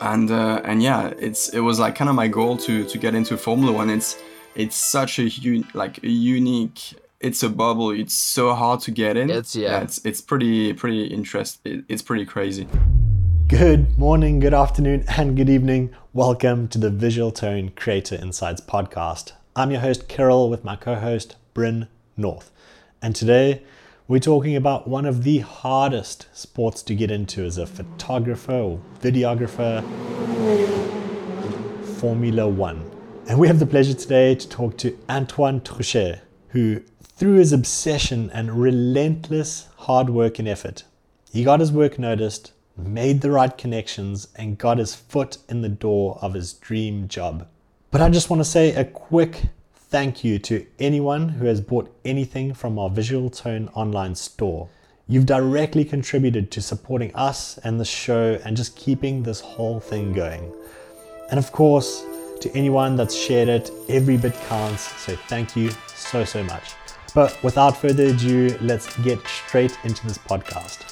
and uh, and yeah, it's it was like kind of my goal to to get into Formula One. It's it's such a un- like a unique. It's a bubble. It's so hard to get in. It's- yeah. it's it's pretty pretty interest. It, it's pretty crazy. Good morning, good afternoon, and good evening. Welcome to the Visual Tone Creator Insights podcast. I'm your host, Kirill, with my co host, Bryn North. And today we're talking about one of the hardest sports to get into as a photographer or videographer Formula One. And we have the pleasure today to talk to Antoine Trochet, who, through his obsession and relentless hard work and effort, he got his work noticed, made the right connections, and got his foot in the door of his dream job. But I just want to say a quick thank you to anyone who has bought anything from our Visual Tone online store. You've directly contributed to supporting us and the show and just keeping this whole thing going. And of course, to anyone that's shared it, every bit counts. So thank you so, so much. But without further ado, let's get straight into this podcast.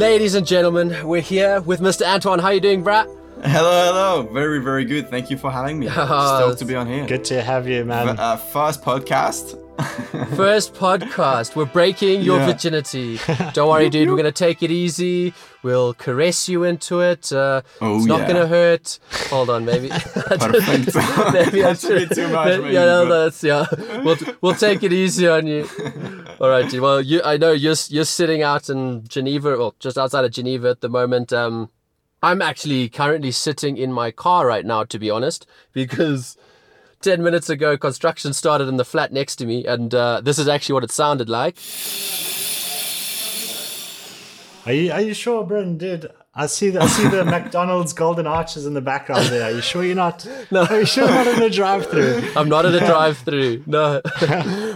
Ladies and gentlemen, we're here with Mr. Antoine. How you doing, Brad? Hello, hello. Very very good. Thank you for having me. Stoked to be on here. Good to have you, man. Uh, first podcast. First podcast. We're breaking your Yeah. virginity. Don't worry, dude. We're gonna take it easy. We'll caress you into it. Uh, Oh, it's not yeah. gonna hurt. Hold on, maybe. Perfect. maybe I should- too much, maybe, yeah, no, but- that's yeah. We'll we'll take it easy on you. All right, dude. Well, you I know you're you're sitting out in Geneva, or just outside of Geneva at the moment. Um, I'm actually currently sitting in my car right now, to be honest, because 10 minutes ago construction started in the flat next to me, and uh, this is actually what it sounded like. Are you are you sure, Bryn? Dude, I see the I see the McDonald's golden arches in the background there. Are you sure you're not? No. Are you sure you're not in the drive-through? I'm not in a drive through, no.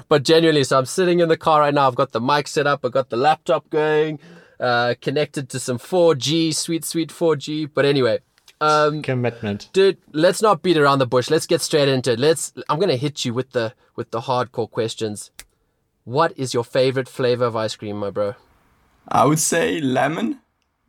but genuinely, so I'm sitting in the car right now. I've got the mic set up, I've got the laptop going, uh, connected to some 4G, sweet, sweet 4G. But anyway, um, Commitment. dude let's not beat around the bush let's get straight into it let's i'm gonna hit you with the with the hardcore questions what is your favorite flavor of ice cream my bro I would say lemon.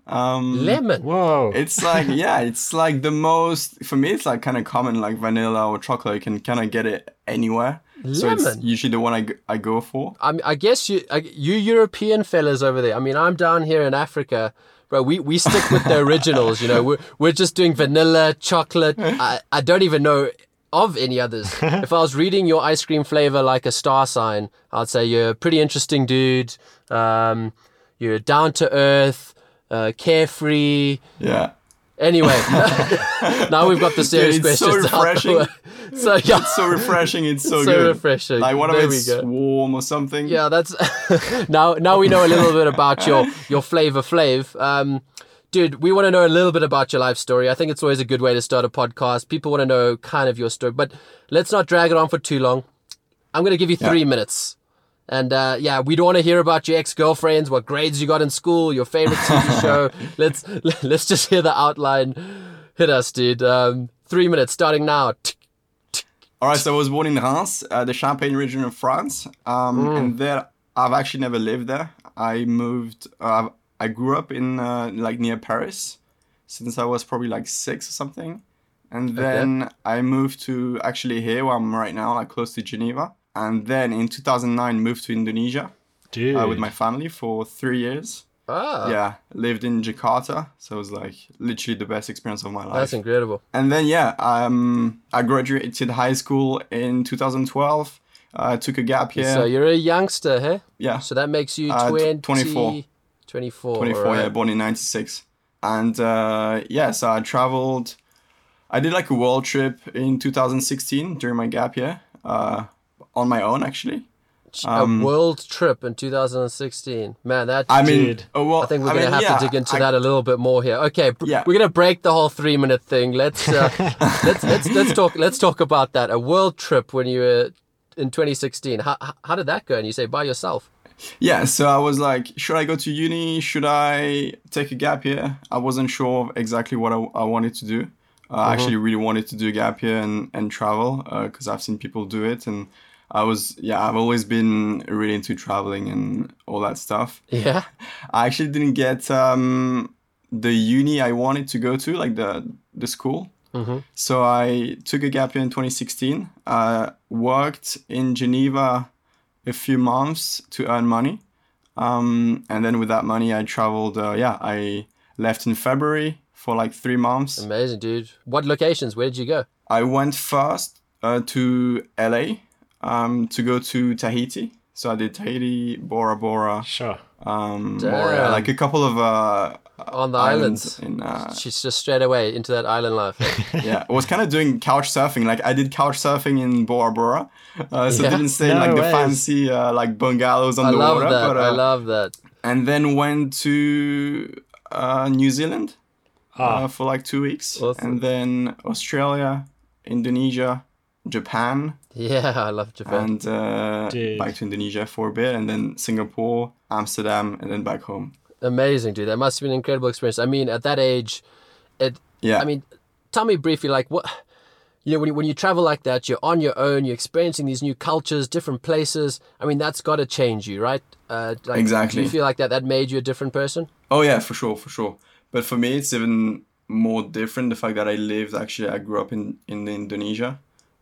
Um, lemon Whoa. It's like yeah, it's like the most for me. It's like kind of common, like vanilla or chocolate. You can kind of get it anywhere. So it's Lemon? usually the one I, g- I go for. I, mean, I guess you I, you european fellas over there i mean i'm down here in africa bro we, we stick with the originals you know. We're, we're just doing vanilla chocolate. I, I don't even know of any others. If i was reading your ice cream flavor like a star sign i'd say you're a pretty interesting dude. Um, you're down to earth uh, carefree. Yeah, Anyway, now we've got the serious it's so questions the refreshing. So yeah, it's so refreshing. It's so, So good. refreshing. Like what if There we it's warm or something? yeah, that's now. Now we know a little bit about your your flavor flav. Um, dude, we want to know a little bit about your life story. I think it's always a good way to start a podcast. People want to know kind of your story, but let's not drag it on for too long. I'm gonna give you three minutes. And uh, yeah, we don't want to hear about your ex-girlfriends, what grades you got in school, your favorite TV show. let's let's just hear the outline. Hit us, dude. Um, three minutes starting now. All right, so I was born in Reims, uh, the Champagne region of France, um, Mm. and there I've actually never lived there. I moved. Uh, I grew up in uh, like near Paris since I was probably like six or something, and then I moved to actually here where I'm right now, like close to Geneva, and then in 2009 moved to Indonesia uh, with my family for three years. Ah, Yeah, lived in Jakarta, so it was like literally the best experience of my life. that's incredible. And then yeah, um, I graduated high school in 2012. I took a gap year. So you're a youngster, huh? yeah, So that makes you Uh, 20, 24. 24. 24. alright. Yeah, born in '96. And uh, yeah, so I traveled. I did like a world trip in 2016 during my gap year, uh, on my own actually. a world trip in 2016. Man, that Um, I mean, Dude. oh, well, I think we're I gonna mean, have yeah, to dig into I- that a little bit more here. Okay, Yeah. we're gonna break the whole three minute thing. Let's uh, let's let's let's talk let's talk about that. A world trip when you were in 2016. How how- how did that go? And you say by yourself. Yeah, so I was like, should I go to uni? Should I take a gap year? I wasn't sure of exactly what I, I wanted to do. I actually really wanted to do a gap year and, and travel because I've seen people do it. And I was, yeah, I've always been really into traveling and all that stuff. Yeah. I actually didn't get um, the uni I wanted to go to, like the, the school. So I took a gap year in 2016. Uh, worked in Geneva a few months to earn money. Um, and then with that money, I traveled. Uh, yeah, I left in February for like three months. Amazing, dude. What locations? Where did you go? I went first uh, to LA um, to go to Tahiti. So I did Tahiti, Bora Bora, Sure. um, Damn. Moorea, like a couple of uh, On the islands. islands. In uh, She's just straight away into that island life. yeah, I was kind of doing couch surfing. Like I did couch surfing in Bora Bora, uh, so Yeah. I didn't stay in No like the fancy uh, like bungalows on I the love water. that. But, I uh, love that. and then went to uh, New Zealand Ah. uh, for like two weeks, Awesome. and then Australia, Indonesia, Japan, Yeah, I love Japan. and uh, back to Indonesia for a bit, and then Singapore, Amsterdam, and then back home. Amazing, dude. That must have been an incredible experience. I mean, at that age, it. Yeah, I mean, tell me briefly, like what. You know, when you, when you travel like that, you're on your own. You're experiencing these new cultures, different places. I mean, that's got to change you, right? Uh, like, Do Exactly. you feel like that? That made you a different person? Oh yeah, for sure, for sure. But for me, it's even more different. The fact that I lived, actually, I grew up in in Indonesia.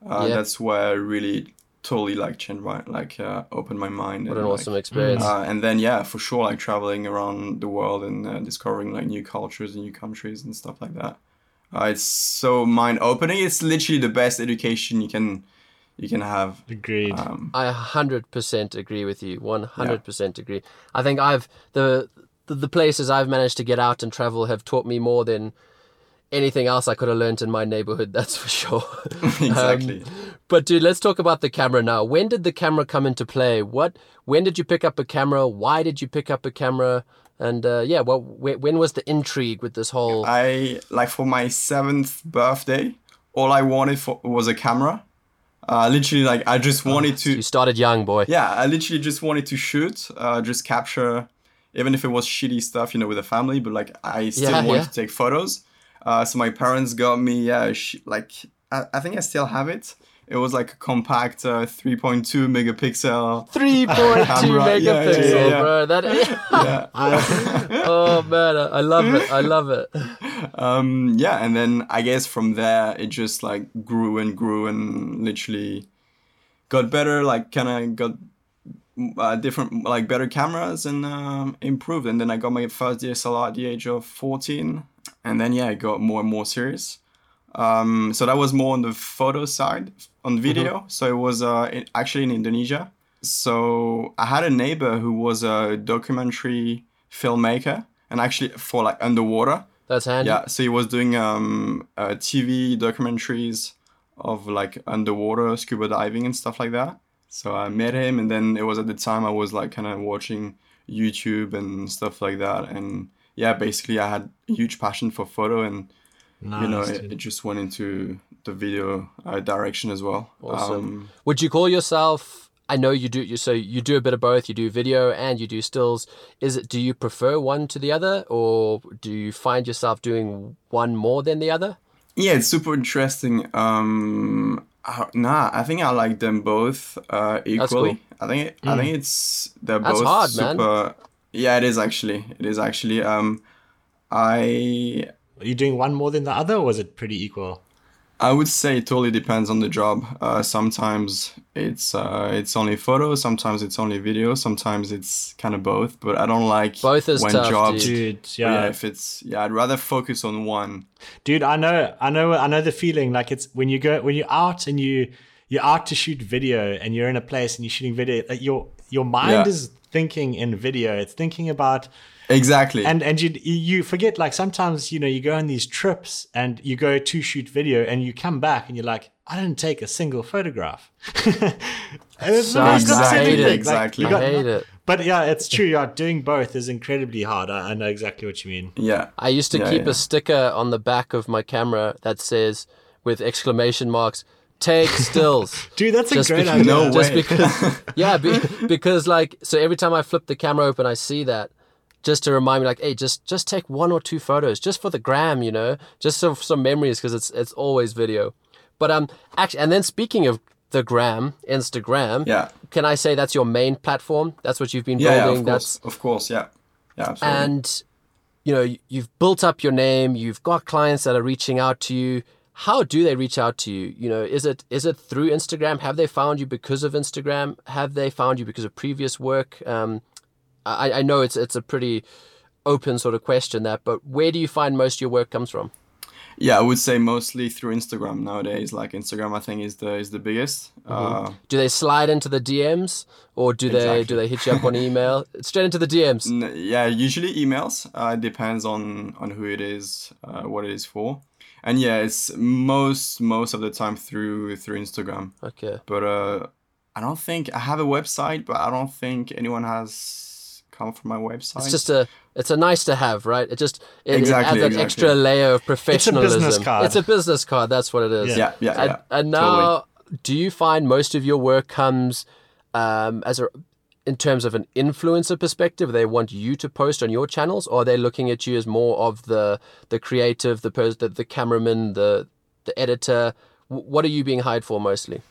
Uh, Yeah. That's where I really totally like changed my like uh, opened my mind. What and, an like, awesome experience. Uh, and then yeah, for sure, like traveling around the world and uh, discovering like new cultures and new countries and stuff like that. Uh, it's so mind opening. It's literally the best education you can you can have. Agreed. Um, I hundred percent agree with you. One hundred percent agree. I think I've the, the the places I've managed to get out and travel have taught me more than anything else I could have learnt in my neighborhood. That's for sure. exactly. But dude, let's talk about the camera now. When did the camera come into play? What? When did you pick up a camera? Why did you pick up a camera? And uh, yeah, well, wh- when was the intrigue with this whole? I like for my seventh birthday, all I wanted for was a camera. Uh, literally, like I just wanted to. you started young, boy. Yeah, I literally just wanted to shoot, uh, just capture, even if it was shitty stuff, you know, with the family. But like, I still Yeah, wanted yeah. to take photos. Uh, so my parents got me, yeah, sh- like I, I think I still have it. It was like a compact uh, 3.2 megapixel. Three point two Camera, yeah, megapixel, yeah, yeah. bro. That. Yeah. oh man, I love it. I love it. um, yeah, and then I guess from there it just like grew and grew and literally got better. Like kind of got uh, different like better cameras and um, improved. And then I got my first DSLR at the age of fourteen, and then yeah, I got more and more serious. Um, so that was more on the photo side on video. So it was uh, in, actually in Indonesia. So I had a neighbor who was a documentary filmmaker and actually for like underwater. That's handy. Yeah, so he was doing um, uh, TV documentaries of like underwater scuba diving and stuff like that. So I met him, and then it was at the time I was like kind of watching YouTube and stuff like that. And yeah, basically I had a huge passion for photo, and you know it, it just went into the video uh, direction as well. Awesome. Um, Would you call yourself? I know you do. You so you do a bit of both. You do video and you do stills. Is it? Do you prefer one to the other, or do you find yourself doing one more than the other? Yeah, it's super interesting. Um, uh, nah, I think I like them both uh, equally. I think it, I think it's they're That's both hard, man. Super. Yeah, it is actually. It is actually. Um, I Are you doing one more than the other, or was it pretty equal? I would say it totally depends on the job. Uh, sometimes it's uh, it's only photo. Sometimes it's only video. Sometimes it's kind of both. But I don't like Both is when tough, jobs. dude. Dude, Yeah. yeah. if it's yeah, I'd rather focus on one. Dude, I know, I know, I know the feeling. Like it's when you go, when you're out and you you're out to shoot video, and you're in a place and you're shooting video. Like your your mind Yeah. is thinking in video. It's thinking about Exactly. and and you you forget like sometimes you know you go on these trips and you go to shoot video and you come back and you're like I didn't take a single photograph. and it's the most Sucks. I hate it. Like, Exactly. you I got- hate it. But yeah, it's true. Yeah, doing both is incredibly hard. I, I know exactly what you mean. yeah. I used to Yeah, keep yeah. a sticker on the back of my camera that says with exclamation marks take stills Dude, that's a great because- idea. No just way. because yeah be, because like so every time i flip the camera open i see that just to remind me, like, hey, just just take one or two photos, just for the gram, you know, just so some memories, because it's it's always video. But um, actually, and then speaking of the gram, Instagram, Yeah. can I say that's your main platform? That's what you've been Yeah, yeah, building. of that's course, of course, yeah, yeah, absolutely. and you know you've built up your name you've got clients that are reaching out to you how do they reach out to you? You know is it is it through instagram? Have they found you because of instagram? Have they found you because of previous work? Um, I, I know it's it's a pretty open sort of question that but where do you find most of your work comes from? Yeah, I would say mostly through Instagram nowadays. Like Instagram, I think is the is the biggest. Mm-hmm. Uh, do they slide into the dms or do they do they hit you up on email? Straight into the dms yeah usually emails. Uh, it depends on on who it is uh, what it is for and yeah it's most most of the time through through instagram. Okay. But uh i don't think i have a website but i don't think anyone has come from my website. It's just a it's a nice to have right? It just it, Exactly, it adds an extra layer of professionalism It's a business card. it's a business card that's what it is. Yeah yeah and, yeah. and now do you find most of your work comes um, as a in terms of an influencer perspective they want you to post on your channels or are they looking at you as more of the the creative the pers- the, the cameraman the the editor? W- what are you being hired for mostly?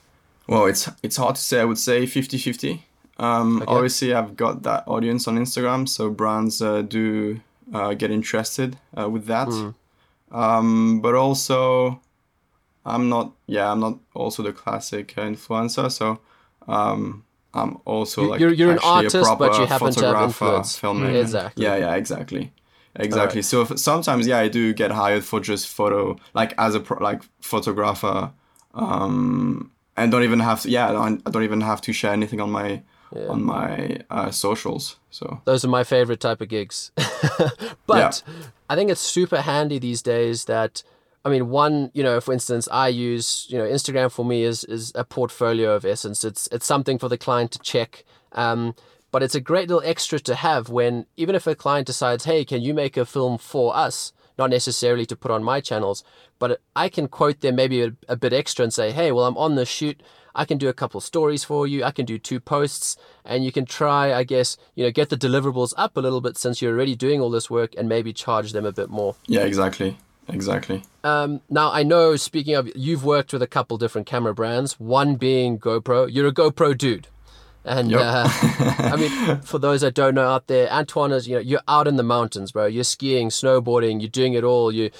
Well it's it's hard to say. I would say 50 50 um obviously i've got that audience on instagram so brands uh, do uh, get interested uh, with that. Um but also i'm not yeah i'm not also the classic uh, influencer so um i'm also like you're- you're an artist, but proper you happen to have photographer, influence. filmmaker. Exactly. yeah yeah exactly exactly so if, sometimes yeah i do get hired for just photo like as a pro, like photographer um and don't even have to yeah i don't, I don't even have to share anything on my on my uh, socials so those are my favorite type of gigs. but I think it's super handy these days that I mean one, you know, for instance, I use, you know, Instagram for me is is a portfolio of essence. It's it's something for the client to check. Um but it's a great little extra to have when even if a client decides, "Hey, can you make a film for us?" not necessarily to put on my channels, but I can quote them maybe a, a bit extra and say, "Hey, well, I'm on this shoot. I can do a couple stories for you. I can do two posts, and you can try, I guess, you know, get the deliverables up a little bit since you're already doing all this work, and maybe charge them a bit more." yeah exactly exactly Um, now I know. Speaking of, you've worked with a couple different camera brands. One being GoPro. You're a GoPro dude, and Yep. uh, I mean, for those that don't know out there, Antoine is. You know, you're out in the mountains, bro. You're skiing, snowboarding. You're doing it all. You,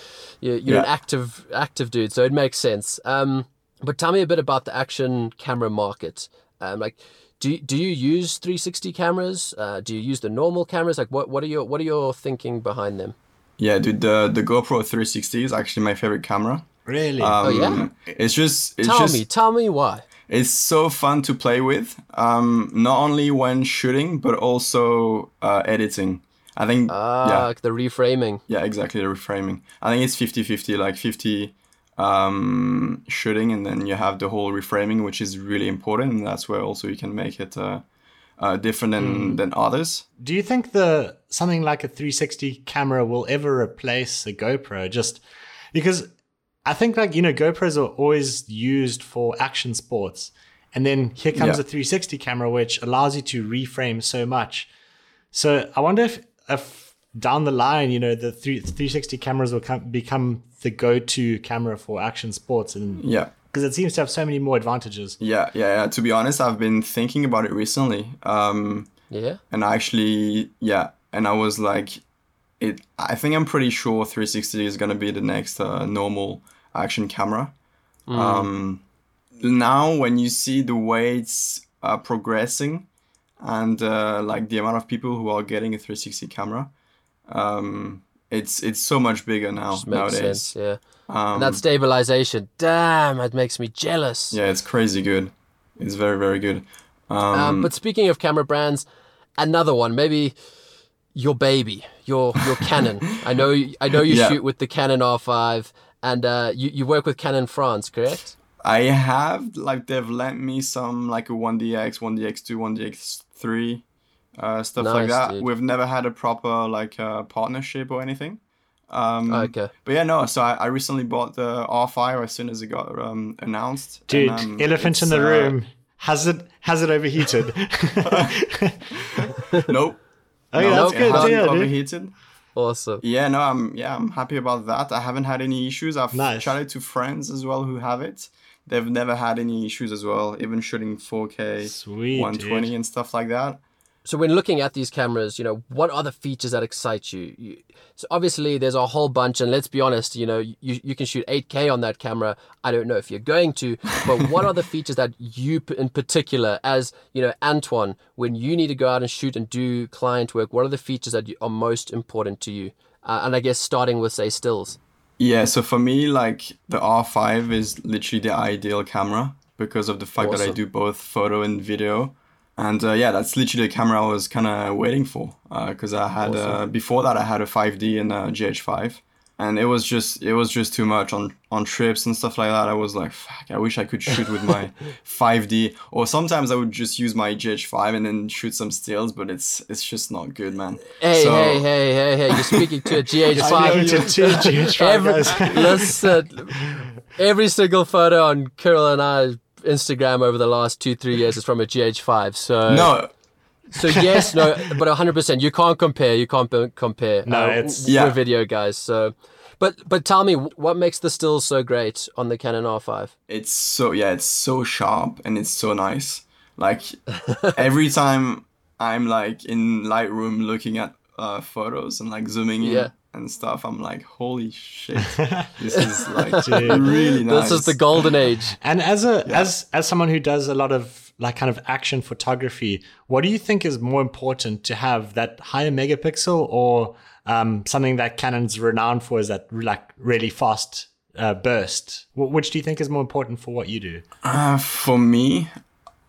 you you're an active active dude. So it makes sense. Um, but tell me a bit about the action camera market. Um, like. Do, you- do you use 360 cameras? Uh, do you use the normal cameras? Like what, what are your what are your thinking behind them? Yeah dude the the gopro 360 is actually my favorite camera Really? um, Oh, yeah? it's just it's Tell just me, tell me why. it's so fun to play with um not only when shooting but also uh, editing i think Ah, yeah the reframing. yeah exactly the reframing i think it's 50 50 like 50 um shooting and then you have the whole reframing which is really important and that's where also you can make it uh, uh different than than others Do you think the something like a 360 camera will ever replace a GoPro? Just because I think like you know GoPros are always used for action sports, and then here comes Yeah. a 360 camera which allows you to reframe so much. So I wonder if if down the line, you know, the three, 360 cameras will come, become the go-to camera for action sports, and yeah because it seems to have so many more advantages. yeah yeah yeah to be honest i've been thinking about it recently um Yeah. and I actually yeah and i was like it i think i'm pretty sure 360 is going to be the next uh, normal action camera um now when you see the way it's uh, progressing and uh, like the amount of people who are getting a 360 camera um it's it's so much bigger now nowadays sense. Yeah. um, and that stabilization, damn, it makes me jealous. yeah it's crazy good it's very very good um, Um, but speaking of camera brands, another one, maybe your baby, your your Canon. I know I know you Yeah. shoot with the Canon R5, and uh, you you work with Canon France, correct? I have like they've lent me some like a 1DX, 1DX2, 1DX3, uh, stuff like that. dude. We've never had a proper like uh, partnership or anything. Um, Okay. But yeah, no. So I, I recently bought the R5 as soon as it got um, announced. Dude, and, um, elephant in the uh, room. Has it has it overheated? nope. Okay, No, that's it good. hasn't Yeah, dude. overheated. Awesome. Yeah, no, I'm yeah, I'm happy about that. I haven't had any issues. I've Nice. chatted to friends as well who have it. They've never had any issues as well, even shooting 4K, Sweet, 120 dude. and stuff like that. So when looking at these cameras, you know, what are the features that excite you? you so obviously there's a whole bunch, and let's be honest, you know, you, you can shoot 8K on that camera. I don't know if you're going to, but what are the features that you in particular, as you know, Antoine, when you need to go out and shoot and do client work, what are the features that are most important to you? Uh, and I guess starting with say stills. Yeah, so for me, like the R5 is literally the ideal camera because of the fact that I do both photo and video. And uh, yeah, that's literally the camera I was kind of waiting for because I had uh, before that I had a 5D and a GH5, and it was just it was just too much on on trips and stuff like that. I was like, fuck, I wish I could shoot with my 5D, or sometimes I would just use my GH5 and then shoot some stills, but it's it's just not good, man. Hey, So- hey, hey, hey, hey! You're speaking to a GH5. Speaking to two GH5 every, listen, every single photo on Kirill and I Instagram over the last two three years is from a GH5. So No, so yes, no, but 100. percent You can't compare. You can't b- compare. No, Uh, it's- we're Yeah. video guys. So, but but tell me what makes the stills so great on the Canon R5. it's so yeah it's so sharp and it's so nice like every time i'm like in lightroom looking at uh, photos and like zooming in Yeah. And stuff i'm like holy shit this is like really nice This is the golden age. And as a as as someone who does a lot of like kind of action photography, what do you think is more important to have that higher megapixel or um, something that Canon's renowned for is that like really fast uh, burst? Wh- Which do you think is more important for what you do? Uh, for me,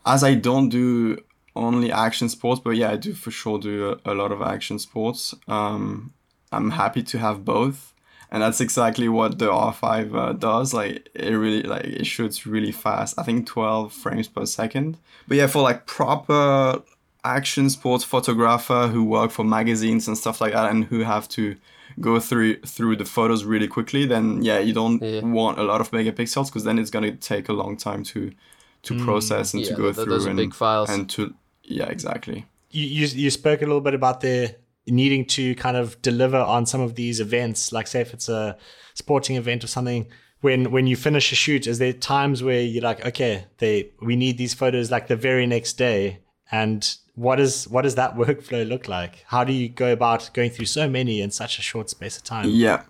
as I don't do only action sports, but yeah, I do for sure do a, a lot of action sports. Um, I'm happy to have both, and that's exactly what the R5 uh, does. Like it really, like it shoots really fast. I think 12 frames per second. But yeah, for like proper action sports photographer who work for magazines and stuff like that, and who have to go through through the photos really quickly, then yeah, you don't Yeah. want a lot of megapixels because then it's gonna take a long time to to process and Mm, Yeah, to go th- through those are and, big files. and to yeah exactly You, you you spoke a little bit about the needing to kind of deliver on some of these events, like say if it's a sporting event or something. When when you finish a shoot, is there times where you're like, okay, they we need these photos like the very next day, and what is what does that workflow look like? How do you go about going through so many in such a short space of time? yeah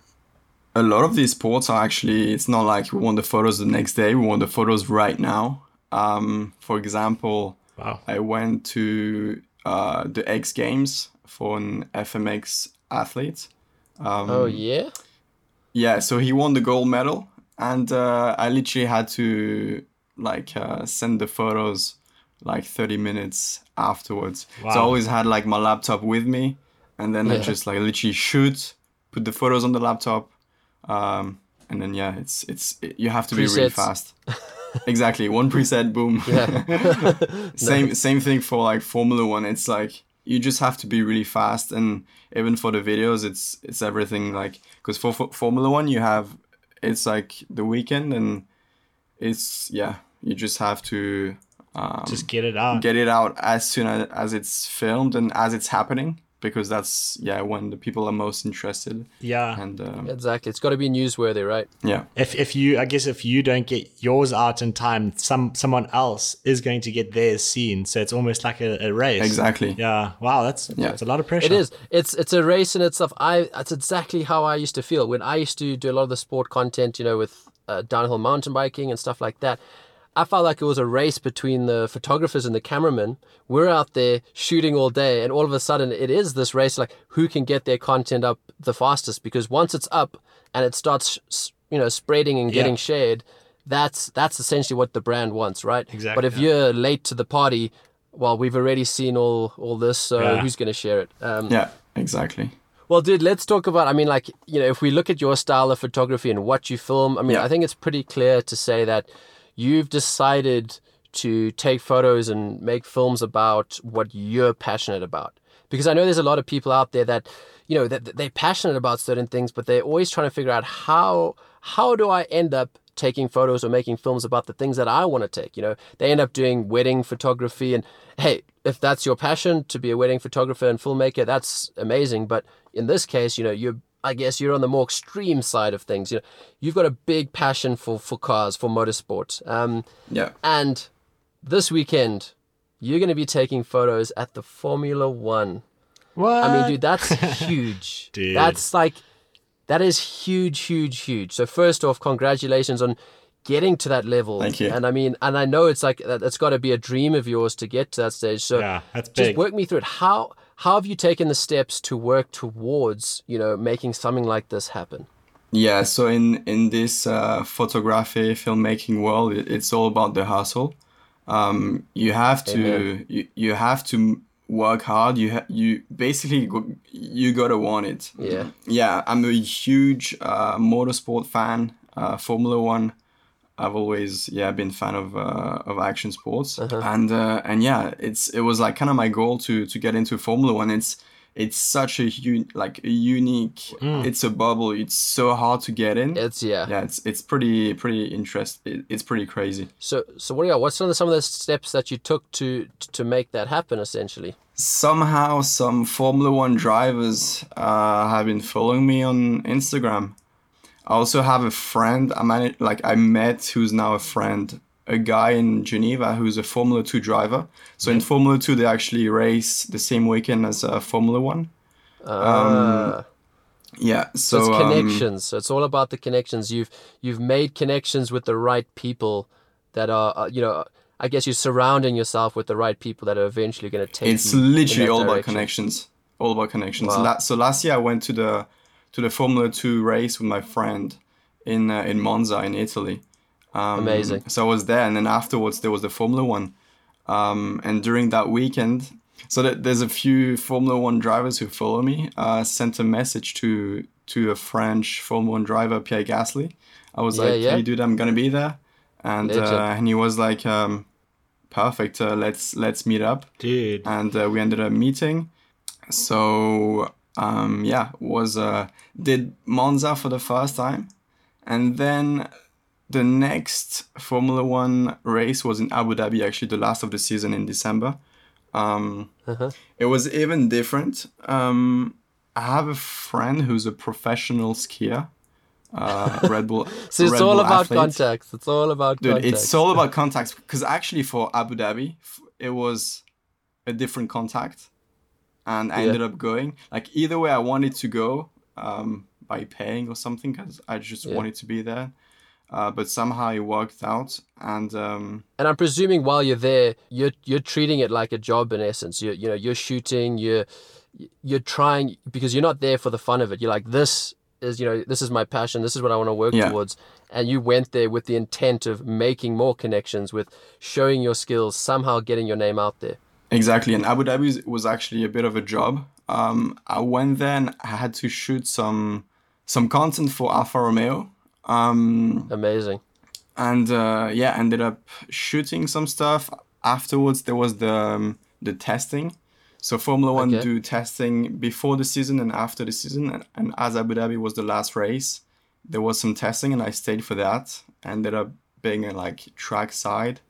a lot of these sports are actually it's not like we want the photos the next day we want the photos right now um, for example Wow. i went to uh, the x games for an fmx athlete um, Oh yeah. Yeah, so he won the gold medal, and uh, I literally had to like uh, send the photos like 30 minutes afterwards. So I always had like my laptop with me, and then I just like literally shoot, put the photos on the laptop, um, and then yeah, it's it's it, you have to be really fast. exactly, one preset, boom. Yeah. same same thing for like Formula One. It's like you just have to be really fast, and even for the videos, it's it's everything like because for, for Formula One you have it's like the weekend, and it's yeah you just have to um, Just get it out. get it out as soon as, as it's filmed and as it's happening because that's yeah when the people are most interested yeah. and um, Exactly. It's got to be newsworthy, right? yeah If if you I guess if you don't get yours out in time, some someone else is going to get theirs seen. So it's almost like a, a race. exactly Yeah. Wow, that's Yeah. it's a lot of pressure. It is. It's it's a race in itself. I that's exactly how I used to feel when I used to do a lot of the sport content. You know, with uh, downhill mountain biking and stuff like that. I felt like it was a race between the photographers and the cameramen. We're out there shooting all day, and all of a sudden, it is this race like who can get their content up the fastest. Because once it's up and it starts, you know, spreading and getting Yeah. shared, that's that's essentially what the brand wants, right? Exactly, But if yeah. you're late to the party, well, we've already seen all all this, so Yeah. who's going to share it? Um, yeah exactly well, dude, let's talk about. I mean, like, you know, if we look at your style of photography and what you film, I mean, Yeah. I think it's pretty clear to say that you've decided to take photos and make films about what you're passionate about. Because I know there's a lot of people out there that, you know, that they're passionate about certain things, but they're always trying to figure out how how do I end up taking photos or making films about the things that I want to take. You know, they end up doing wedding photography, and hey, if that's your passion to be a wedding photographer and filmmaker, that's amazing. But in this case, you know, you're I guess you're on the more extreme side of things. You know, you've got a big passion for for cars, for motorsport. Um, Yeah. and this weekend, you're going to be taking photos at the Formula One. What? I mean, dude, that's huge. Dude. That's like, that is huge, huge, huge. So first off, congratulations on getting to that level. Thank you. And I mean, and I know it's like that- it's got to be a dream of yours to get to that stage. So Yeah, that's big. just work me through it. How how have you taken the steps to work towards you know making something like this happen? Yeah, so in in this uh, photography filmmaking world, it, it's all about the hustle. Um, you have to you, you have to work hard. You ha- you basically go, you gotta want it. Yeah. Yeah, I'm a huge uh, motorsport fan. Uh, Formula One. I've always yeah been fan of uh, of action sports and uh, and yeah it's it was like kind of my goal to to get into Formula One. It's it's such a hu- like a unique. It's a bubble. It's so hard to get in. It's yeah. yeah, it's it's pretty pretty interest. It, it's pretty crazy. So so what are what's some of the, some of the steps that you took to to make that happen essentially? Somehow, some Formula One drivers uh, have been following me on Instagram. I also have a friend I managed, like I met, who's now a friend, a guy in Geneva who's a Formula Two driver. So in Formula Two, they actually race the same weekend as uh, Formula One. Uh, Yeah, so it's um, connections. So it's all about the connections. You've you've made connections with the right people that are uh, you know I guess you're surrounding yourself with the right people that are eventually going to take. it's literally all about connections all about connections Wow. So last year i went to the to the formula 2 race with my friend in uh, in monza in italy um, Amazing. so i was there and then afterwards there was the formula 1 um, and during that weekend so th- there's a few formula 1 drivers who follow me uh, sent a message to to a french formula 1 driver pierre gasly i was Yeah, like yeah. hey dude i'm gonna be there and uh, and he was like um, perfect uh, let's let's meet up Dude. and uh, we ended up meeting. So um, yeah, was uh, did Monza for the first time, and then the next Formula One race was in Abu Dhabi. Actually, the last of the season in December. Um, Uh-huh. It was even different. Um, I have a friend who's a professional skier. Uh, Red Bull. So it's Red all Bull about athlete. contacts. It's all about Dude, contacts. it's all about contacts because actually for Abu Dhabi, it was a different contact, and I Yeah. ended up going. Like either way, I wanted to go um, by paying or something because I just Yeah. wanted to be there. Uh, but somehow it worked out, and um, and I'm presuming while you're there, you're you're treating it like a job in essence. You you know you're shooting, you're you're trying because you're not there for the fun of it. You're like this is you know this is my passion. This is what I want to work Yeah. towards. And you went there with the intent of making more connections, with showing your skills, somehow getting your name out there. Exactly, and Abu Dhabi was actually a bit of a job. Um, I went there and I had to shoot some some content for Alfa Romeo. Um, Amazing. and uh, yeah, ended up shooting some stuff. Afterwards, there was the um, the testing. So Formula One Okay. do testing before the season and after the season, and, and as Abu Dhabi was the last race, there was some testing, and I stayed for that. Ended up being a like track side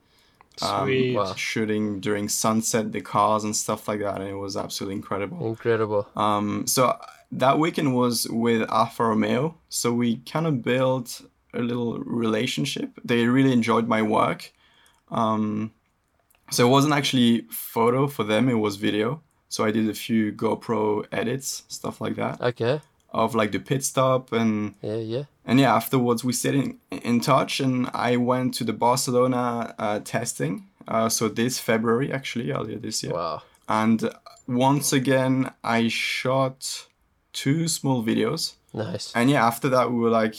um, Wow. shooting during sunset, the cars and stuff like that, and it was absolutely incredible. Incredible. Um, so that weekend was with Alfa Romeo. So we kind of built a little relationship. They really enjoyed my work. Um, so it wasn't actually photo for them; it was video. So I did a few GoPro edits, stuff like that, Okay. Of like the pit stop and Yeah, yeah. and yeah. Afterwards, we stayed in in touch, and I went to the Barcelona uh, testing. Uh, so this February, actually, earlier this year. Wow. And once again, I shot two small videos. Nice. And yeah, after that, we were like,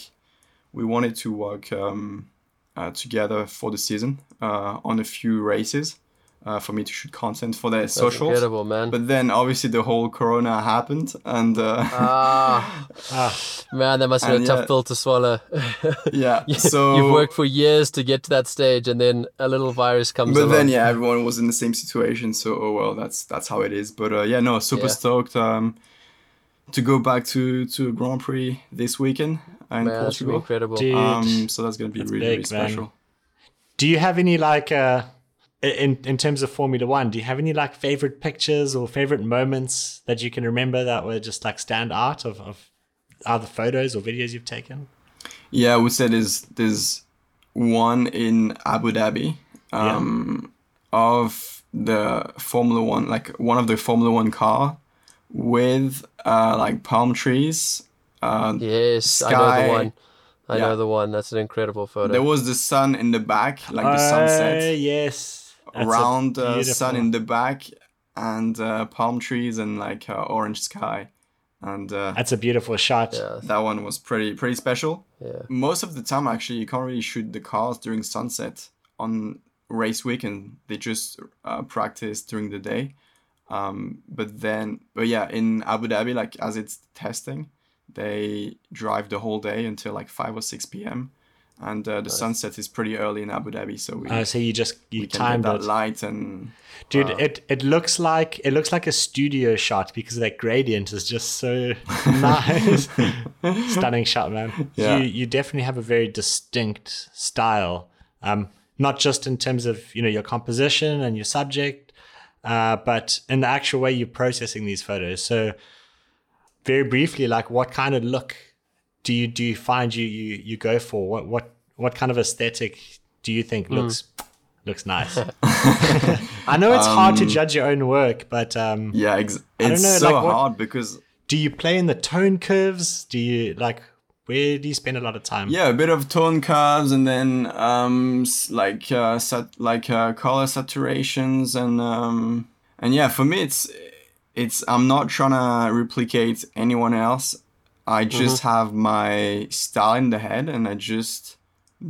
we wanted to work um, uh, together for the season uh, on a few races uh, for me to shoot content for their That's socials. incredible, man. But then obviously the whole corona happened and uh, ah, Ah, man, that must have been a And tough pill to swallow. yeah, You- so You've worked for years to get to that stage, and then a little virus comes but along. then yeah, everyone was in the same situation. So oh well, that's that's how it is. But uh, yeah, no, super Yeah. stoked. Um, to go back to to Grand Prix this weekend in Man, that's Portugal. incredible. Dude. Um, so that's gonna be That's really, big, really man. special. Do you have any like uh in in terms of Formula One? Do you have any like favorite pictures or favorite moments that you can remember that were just like stand out of of either photos or videos you've taken? Yeah, I would say there's there's one in Abu Dhabi um, of the Formula One, like one of the Formula One car with uh, like palm trees. Uh, Yes, I know Sky. the one. I Yeah. know the one. That's an incredible photo. There was the sun in the back, like the Oh, sunset yes. That's a uh, sun in the back, and uh, palm trees and like uh, orange sky, and uh, That's a beautiful shot. yeah, that one was pretty pretty special. yeah. most of the time actually you can't really shoot the cars during sunset on race weekend they just uh, practice during the day um, but then but yeah in abu dhabi like as it's testing they drive the whole day until like 5 or 6 p.m and uh, the sunset is pretty early in abu dhabi so we, Oh, so you just you timed that it. light and Dude, Wow. it, it looks like it looks like a studio shot because that gradient is just so nice. Stunning shot, man. Yeah. You you definitely have a very distinct style. Um, not just in terms of you know your composition and your subject, uh, but in the actual way you're processing these photos. So, very briefly, like what kind of look do you do you find you you you go for? What what what kind of aesthetic do you think looks looks nice? I know it's hard to judge your own work, but um, yeah ex- don't it's know, so like, what- hard because do you play in the tone curves? Do you like where do you spend a lot of time? Yeah, a bit of tone curves and then um like uh sat- like uh, color saturations and um and yeah, for me it's it's I'm not trying to replicate anyone else. I just have my style in the head and I just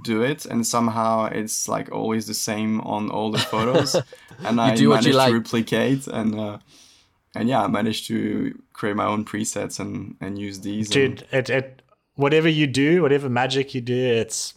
do it and somehow it's like always the same on all the photos and I do what manage you like. to replicate and uh and yeah, I managed to create my own presets and and use these and- dude, it, it whatever you do, whatever magic you do, it's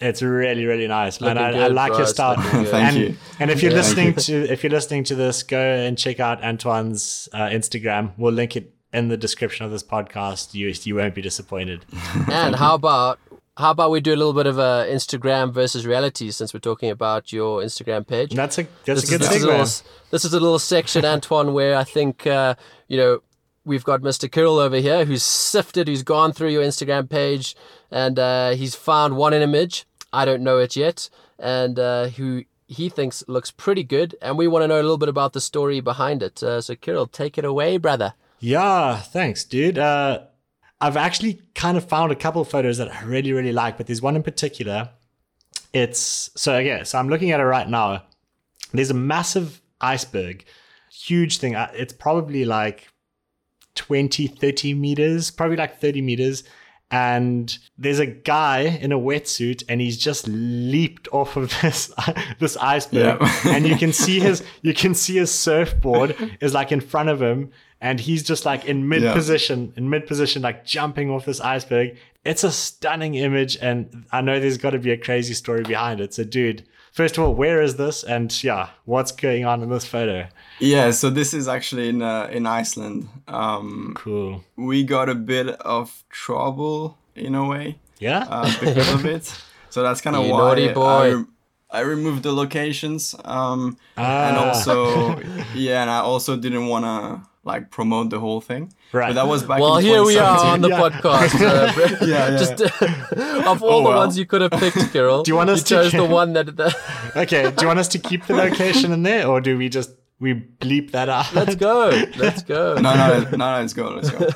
it's really really nice, man. I, I like your style. Thank and, you. And if you're Yeah, thank listening to if you're listening to this, go and check out Antoine's uh, Instagram. We'll link it in the description of this podcast. You you won't be disappointed. And how about how about we do a little bit of a Instagram versus reality since we're talking about your Instagram page? That's a that's this a is, good this, is a little, this is a little section, Antoine, where I think uh, you know we've got Mr. Kirill over here who's sifted, who's gone through your Instagram page, and uh, he's found one image. I don't know it yet, and uh, who he thinks looks pretty good, and we want to know a little bit about the story behind it. Uh, so, Kirill, take it away, brother. Yeah, thanks, dude. Uh, I've actually kind of found a couple of photos that I really, really like, but there's one in particular. It's so okay. So I'm looking at it right now. There's a massive iceberg, huge thing. Uh, It's probably like 20, 30 meters, probably like 30 meters. And there's a guy in a wetsuit, and he's just leaped off of this this iceberg, Yeah. and you can see his you can see his surfboard is like in front of him, and he's just like in mid Yeah. position, in mid position, like jumping off this iceberg. It's a stunning image, and I know there's got to be a crazy story behind it. So, dude, first of all, where is this? And yeah, what's going on in this photo? Yeah, so this is actually in uh, in Iceland. Um, Cool. we got a bit of trouble in a way Yeah. uh, because of it. So that's kind of why naughty I, boy. rem- I removed the locations. Um, Ah. and also, yeah, and I also didn't want to like promote the whole thing. Right. But that was back. Well, in here we are on the Yeah. podcast. Uh. Yeah, yeah. Just uh, of all Oh, the well. ones you could have picked, Kirill. Do you want us to- chose the one that. that okay. Do you want us to keep the location in there, or do we just we bleep that out? let's go. Let's go. no, no, no, no, let's go, let's go.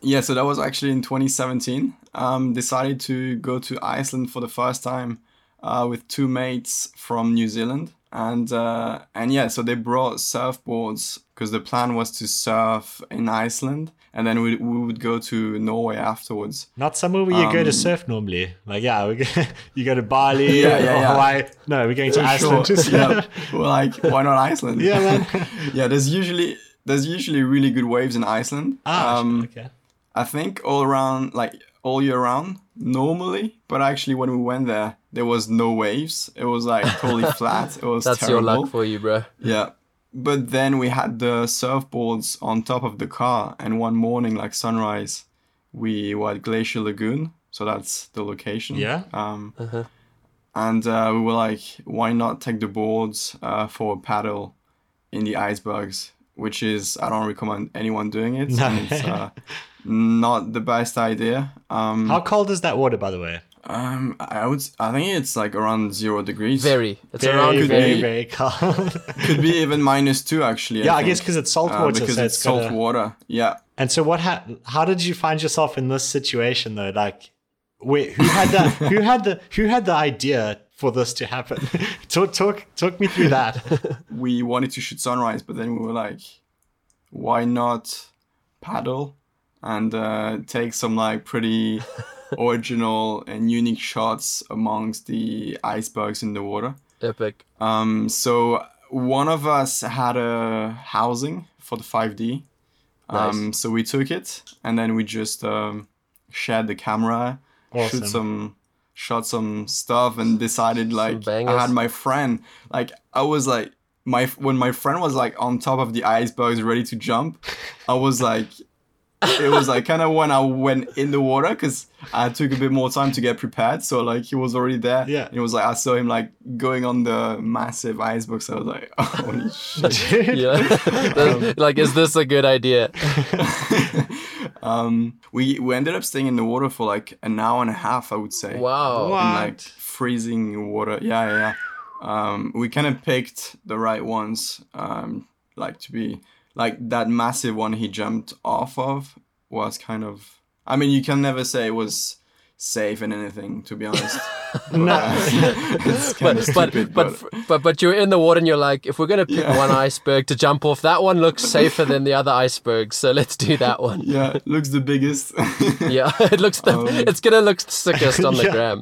Yeah, so that was actually in 2017. Um, decided to go to Iceland for the first time uh, with two mates from New Zealand, and uh, and yeah, so they brought surfboards because the plan was to surf in Iceland, and then we, we would go to Norway afterwards. Not somewhere where you go to Um, surf normally. Like, yeah, we go, you go to Bali Yeah, or yeah, yeah. Hawaii. No, we're going to Iceland to Sure, surf. yeah. We're like, why not Iceland? Yeah, man. yeah, there's usually there's usually really good waves in Iceland. Ah, um, okay. I think all around, like all year round, normally. But actually, when we went there, there was no waves. It was like totally flat. It was That's terrible. your luck for you, bro. Yeah, but then we had the surfboards on top of the car, and one morning, like sunrise, we were at Glacier Lagoon, so that's the location. Yeah. Um, and uh, we were like, why not take the boards uh, for a paddle in the icebergs? Which is, I don't recommend anyone doing it. No. it's uh, not the best idea. Um, How cold is that water, by the way? Um, I would, I think it's like around zero degrees. Very. It's Very, around could very, be- very cold. Could be even minus two actually. yeah, I think. guess because it's salt Uh, water, because so it's it's salt gotta- water. Yeah. And so, what? Ha- how did you find yourself in this situation, though? Like, wait, who had the who had the who had the idea for this to happen? talk, talk, talk me through that. we wanted to shoot sunrise, but then we were like, why not paddle and uh, take some like pretty original and unique shots amongst the icebergs in the water. epic. Um, so one of us had a housing for the 5D. Um, Nice. so we took it and then we just um, shared the camera, Awesome. shoot some, shot some stuff, and decided like I had my friend. Like I was like my when my friend was like on top of the icebergs ready to jump, I was like. It was like kind of when I went in the water because I took a bit more time to get prepared. So like he was already there. Yeah. And it was like I saw him like going on the massive iceberg. So I was like, oh, holy shit. Dude. Yeah. like, is this a good idea? um, we we ended up staying in the water for like an hour and a half. I would say. Wow. What? In like freezing water. Yeah, yeah. yeah. Um, we kind of picked the right ones. Um, like to be like that massive one he jumped off of was kind of. I mean, you can never say it was safe in anything. To be honest. No. it's kind of But but, but but but you're in the water and you're like, if we're gonna pick Yeah. one iceberg to jump off, that one looks safer than the other icebergs, so let's do that one. yeah, it looks the biggest. Yeah, it looks the, Um, it's gonna look sickest on the Yeah. gram.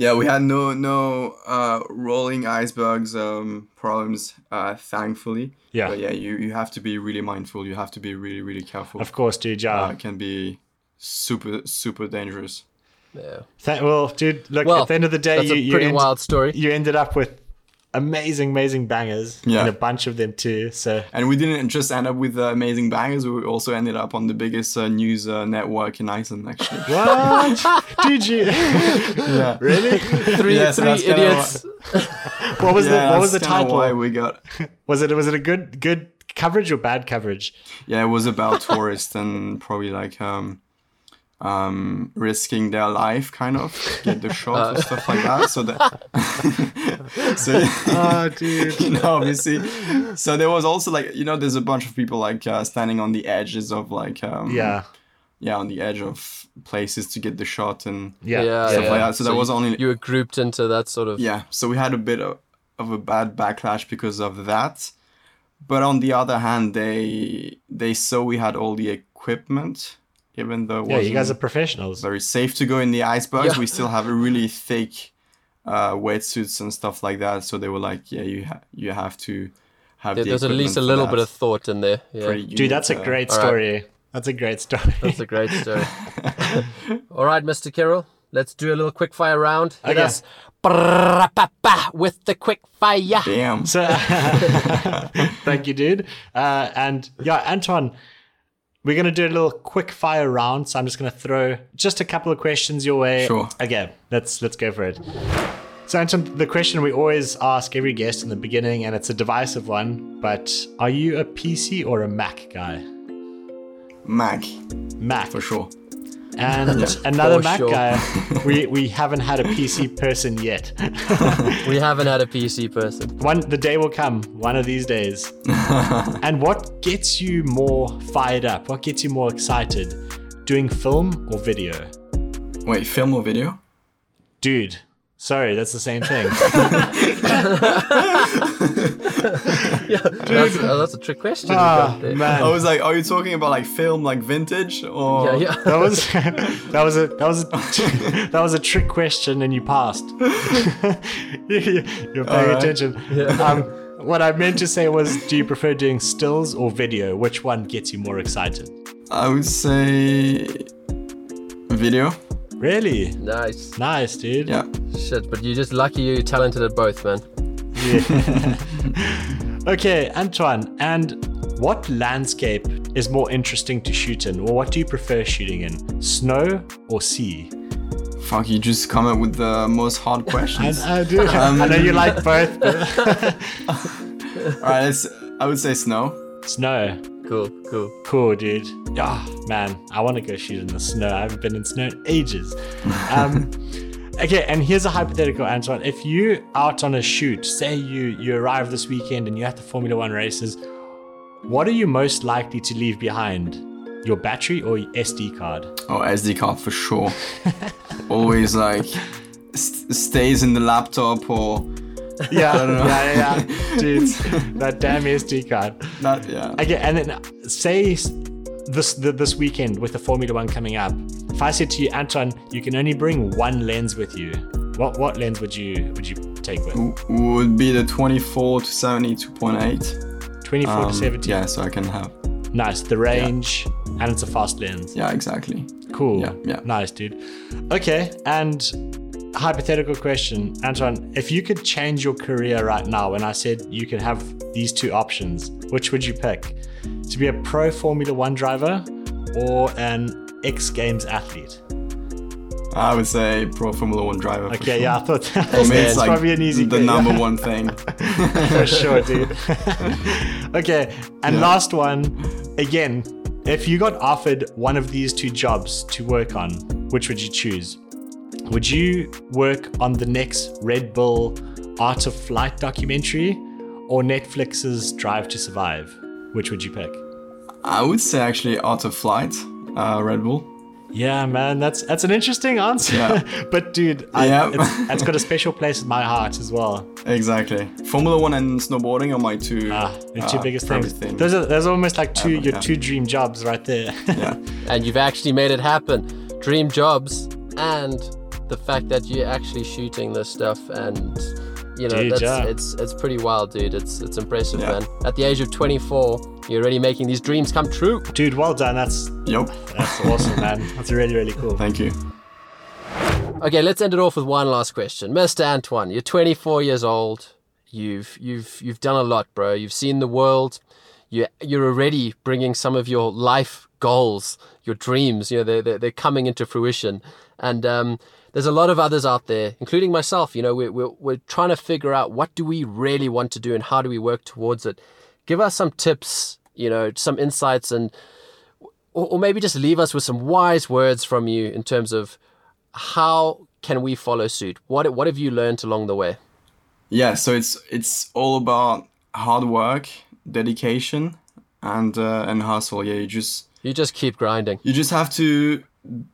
yeah, we had no no uh, rolling icebergs um, problems, uh, thankfully. Yeah. But yeah, you, you have to be really mindful. You have to be really really careful. Of course, dude. Uh, Yeah. it can be super super dangerous. Yeah. Th- well, dude. Look, Well, at the end of the day, That's you, a you, pretty end- wild story. you ended up with amazing, amazing bangers Yeah. and a bunch of them too. So And we didn't just end up with uh, amazing bangers. We also ended up on the biggest uh, news uh, network in Iceland, actually. what did you? yeah. really? Three Yeah, so three that's idiots. What was yeah, the What was the that's kinda title? Why we got? Was it Was it a good good coverage or bad coverage? Yeah, it was about tourists and probably like um, um, risking their life, kind of get the shot and stuff like that. So that, so Oh, dude. you know, obviously, so there was also like you know, there's a bunch of people like uh, standing on the edges of like um, Yeah. yeah, on the edge of places to get the shot and Yeah. Yeah, stuff yeah. like that. So, there was only you were grouped into that sort of. yeah, so we had a bit of, of a bad backlash because of that. But on the other hand, they they saw we had all the equipment, even though Yeah, you guys are professionals. very safe to go in the icebergs. Yeah. We still have a really thick uh, wetsuits and stuff like that. So they were like, yeah, you ha- you have to have There- the There's at least a little bit of thought in there. Yeah. Pretty- you Dude, that's a great All right. story. That's a great story. That's a great story. All right, Mr. Carroll, let's do a little quick fire round. Hit Okay. us with the quick fire. Damn. So, thank you, dude. Uh, and yeah, Anton, we're gonna do a little quick fire round. So I'm just gonna throw just a couple of questions your way. Sure. Okay, let's let's go for it. So Anton, the question we always ask every guest in the beginning, and it's a divisive one, but are you a PC or a Mac guy? Mac Mac for sure. And another For Mac sure. guy. We we haven't had a PC person yet. We haven't had a PC person. One the day will come, one of these days. and what gets you more fired up? What gets you more excited? Doing film or video? Wait, film or video? Dude, sorry, that's the same thing. That's, oh, that's a trick question. you ah, got there. I was like, are you talking about like film, like vintage, or Yeah, yeah. That was that was a that was a, that was a trick question and you passed. You're paying Alright. attention. Um, what I meant to say was, do you prefer doing stills or video? Which one gets you more excited? I would say video. Really Nice. nice, dude. Yeah. Shit, but you're just lucky you're talented at both, man. Yeah. okay, Antoine, and what landscape is more interesting to shoot in, or what do you prefer shooting in? Snow or sea? Fuck, you just come up with the most hard questions. I, I do. Um, I know you like both. but- All right, it's, I would say snow. snow. Cool, cool. Cool, dude. Yeah, man, I want to go shoot in the snow. I haven't been in snow in ages. Um, okay, and here's a hypothetical, Antoine. If you out on a shoot, say you you arrive this weekend and you're at the Formula One races, what are you most likely to leave behind? Your battery or your SD card? Oh, SD card for sure. Always like st- stays in the laptop or Yeah, yeah, yeah, yeah. dude. That damn SD card. not. Yeah. Okay, and then say this the, this weekend with the Formula One coming up. If I said to you, Anton, you can only bring one lens with you. What what lens would you would you take with? Would be the 24 to 72.8. 24 Um, to seventy. Yeah, so I can have. Nice. The range and it's a fast lens. Yeah, exactly. Cool. Yeah, yeah. Nice, dude. Okay, and hypothetical question, Anton, if you could change your career right now, and I said you could have these two options, which would you pick? To be a pro Formula One driver or an X Games athlete? I would say pro Formula One driver. Okay, sure. yeah, I thought that For me, was it's like probably an easy the pick. number one thing. for sure, dude. okay, and Yeah. last one. Again, if you got offered one of these two jobs to work on, which would you choose? Would you work on the next Red Bull Art of Flight documentary or Netflix's Drive to Survive? Which would you pick? I would say actually Art of Flight, uh, Red Bull. Yeah, man, that's that's an interesting answer. Yeah. but dude, I, Yeah. it's, it's got a special place in my heart as well. Exactly. Formula One and snowboarding are my two. Ah, the two uh, biggest things. things. Those are those are almost like two Ever, your yeah. two dream jobs right there. yeah. And you've actually made it happen. Dream jobs and the fact that you're actually shooting this stuff and you know Dude, that's yeah. it's it's pretty wild dude it's it's impressive Yeah. man at the age of 24 you're already making these dreams come true Dude, well done. That's Yup. that's awesome, man. That's really really cool. Thank you. Okay, let's end it off with one last question. Mr. Antoine, you're 24 years old. You've you've you've done a lot, bro. You've seen the world. You you're already bringing some of your life goals, your dreams. You know they're they're, they're coming into fruition, and um, there's a lot of others out there, including myself. You know, we're, we're we're trying to figure out what do we really want to do and how do we work towards it. Give us some tips. You know, some insights and or, or maybe just leave us with some wise words from you in terms of how can we follow suit? What what have you learned along the way? Yeah, so it's it's all about hard work, dedication, and uh, and hustle. Yeah, you just You just keep grinding. you just have to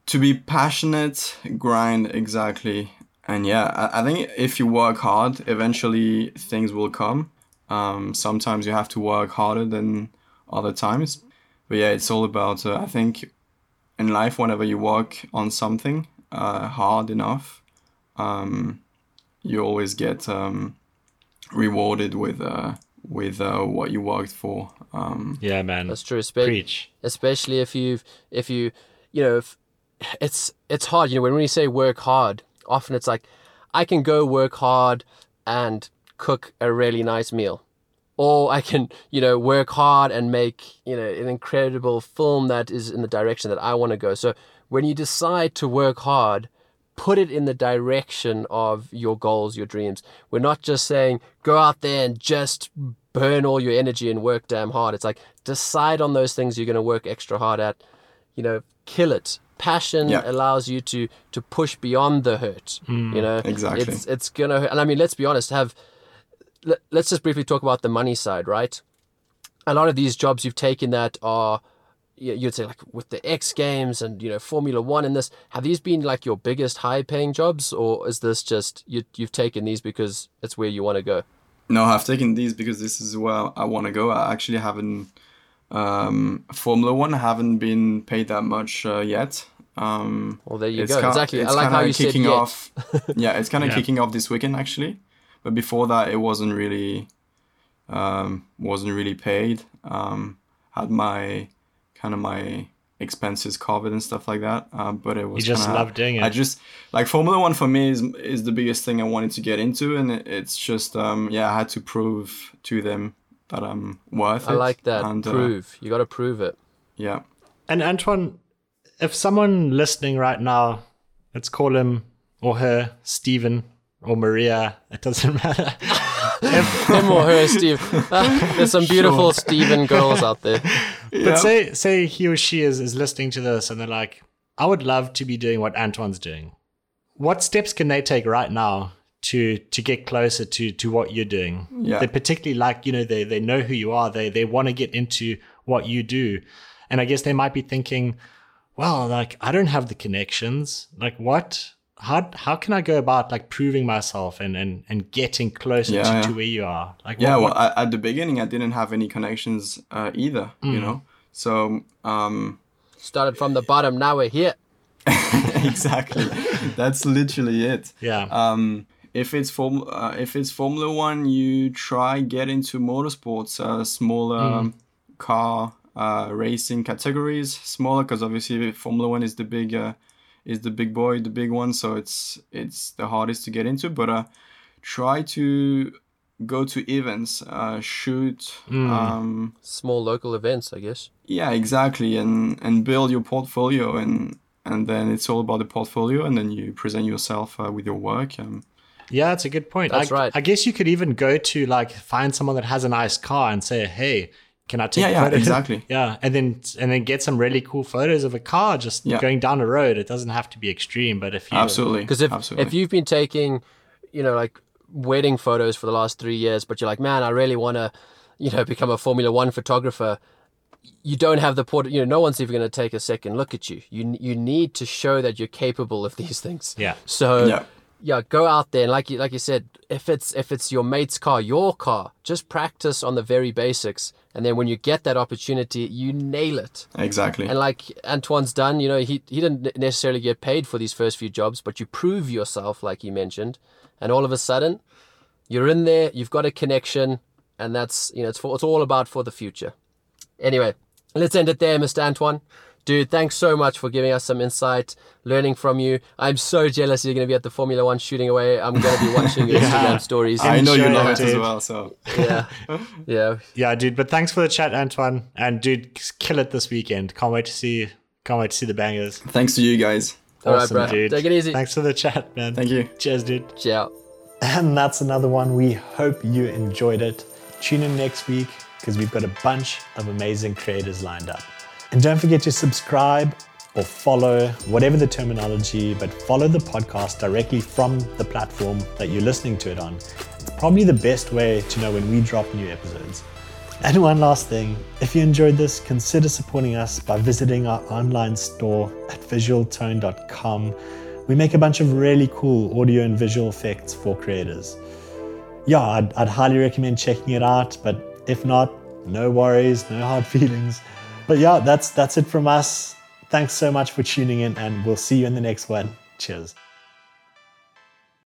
to be passionate, grind exactly, and yeah, I, I think if you work hard, eventually things will come. Um, sometimes you have to work harder than other times, but yeah, it's all about. Uh, I think in life, whenever you work on something uh, hard enough, um, you always get um, rewarded with uh, with uh, what you worked for. Um, Yeah, man. That's true. Espe- Preach. especially if you if you you know if it's it's hard. You know when we say work hard, often it's like I can go work hard and cook a really nice meal. Or I can, you know, work hard and make, you know, an incredible film that is in the direction that I want to go. So when you decide to work hard, put it in the direction of your goals, your dreams. We're not just saying go out there and just burn all your energy and work damn hard. It's like decide on those things you're going to work extra hard at. You know, kill it. Passion Yeah. allows you to to push beyond the hurt. You know, Exactly. It's it's gonna. hurt. And I mean, let's be honest. Have let, let's just briefly talk about the money side, right? A lot of these jobs you've taken that are you- you'd say like with the X Games and you know Formula One and this have these been like your biggest high paying jobs or is this just you you've taken these because it's where you want to go? No, I've taken these because this is where I want to go. I actually haven't um, Formula One. I haven't been paid that much uh, yet. Um, Well, there you it's go. ki- exactly. I like kinda how you said kicking yet. off. yeah, it's kind of Yeah. kicking off this weekend actually, but before that, it wasn't really um, wasn't really paid. Um, had my kind of my expenses covered and stuff like that. Uh, but it was just kinda- love doing it. I just like Formula One for me is is the biggest thing I wanted to get into, and it, it's just um, yeah, I had to prove to them that I'm worth I it. I like that. And, uh, prove. You got to prove it. yeah. And Antoine, if someone listening right now, let's call him or her Stephen or Maria, it doesn't matter. Him or her, Steve. Ah, there's some beautiful Stephen girls out there. But say say he or she is, is listening to this and they're like, I would love to be doing what Antoine's doing. What steps can they take right now to to get closer to to what you're doing? Yeah. They particularly like, you know, they they know who you are. They they want to get into what you do. And I guess they might be thinking, well, like I don't have the connections. Like what how how can I go about like proving myself and and, and getting closer Yeah, to, yeah. to where you are? Like Yeah, what- well, I, at the beginning, I didn't have any connections uh, either, you know? So, um, Started from the bottom. Now we're here. exactly. That's literally it. yeah. Um, if it's form, uh, if it's Formula One, you try get into motorsports, uh, smaller um, car uh, racing categories, smaller because obviously Formula One is the big, uh, is the big boy, the big one. So it's it's the hardest to get into. But uh, try to go to events, uh, shoot. Um, Small local events, I guess. yeah, exactly, and and build your portfolio, and and then it's all about the portfolio, and then you present yourself uh, with your work. Um, Yeah, that's a good point. That's I, right. I guess you could even go to like find someone that has a nice car and say, "Hey, can I take Yeah, yeah, exactly. yeah, and then and then get some really cool photos of a car just Yeah. going down the road. It doesn't have to be extreme, but if you absolutely, Because if absolutely. if you've been taking, you know, like wedding photos for the last three years, but you're like, man, I really want to, you know, become a Formula One photographer. You don't have the port. You know, no one's even going to take a second look at you. You you need to show that you're capable of these things. Yeah. So Yeah. Yeah, go out there and like you like you said, if it's if it's your mate's car, your car, just practice on the very basics, and then when you get that opportunity, you nail it. exactly, And like Antoine's done, you know, he he didn't necessarily get paid for these first few jobs, but you prove yourself, like you mentioned, and all of a sudden, you're in there. You've got a connection, and that's you know, it's for, it's all about for the future. Anyway, let's end it there, Mr. Antoine. Dude, thanks so much for giving us some insight, learning from you. I'm so jealous you're going to be at the Formula One shooting away. I'm going to be watching your Instagram stories. I know you love it, it as well. So yeah, yeah. yeah, dude. But thanks for the chat, Antoine, and dude, kill it this weekend. Can't wait to see. Can't wait to see the bangers. thanks to you guys. All right, Awesome, bro. dude. Take it easy. Thanks for the chat, man. Thank you. Cheers, dude. Ciao. And that's another one. We hope you enjoyed it. Tune in next week because we've got a bunch of amazing creators lined up. And don't forget to subscribe or follow, whatever the terminology, but follow the podcast directly from the platform that you're listening to it on. It's probably the best way to know when we drop new episodes. And one last thing if you enjoyed this, consider supporting us by visiting our online store at visualtone.com. We make a bunch of really cool audio and visual effects for creators. Yeah, I'd, I'd highly recommend checking it out, but if not, no worries, no hard feelings. But yeah, that's that's it from us. Thanks so much for tuning in, and we'll see you in the next one. Cheers.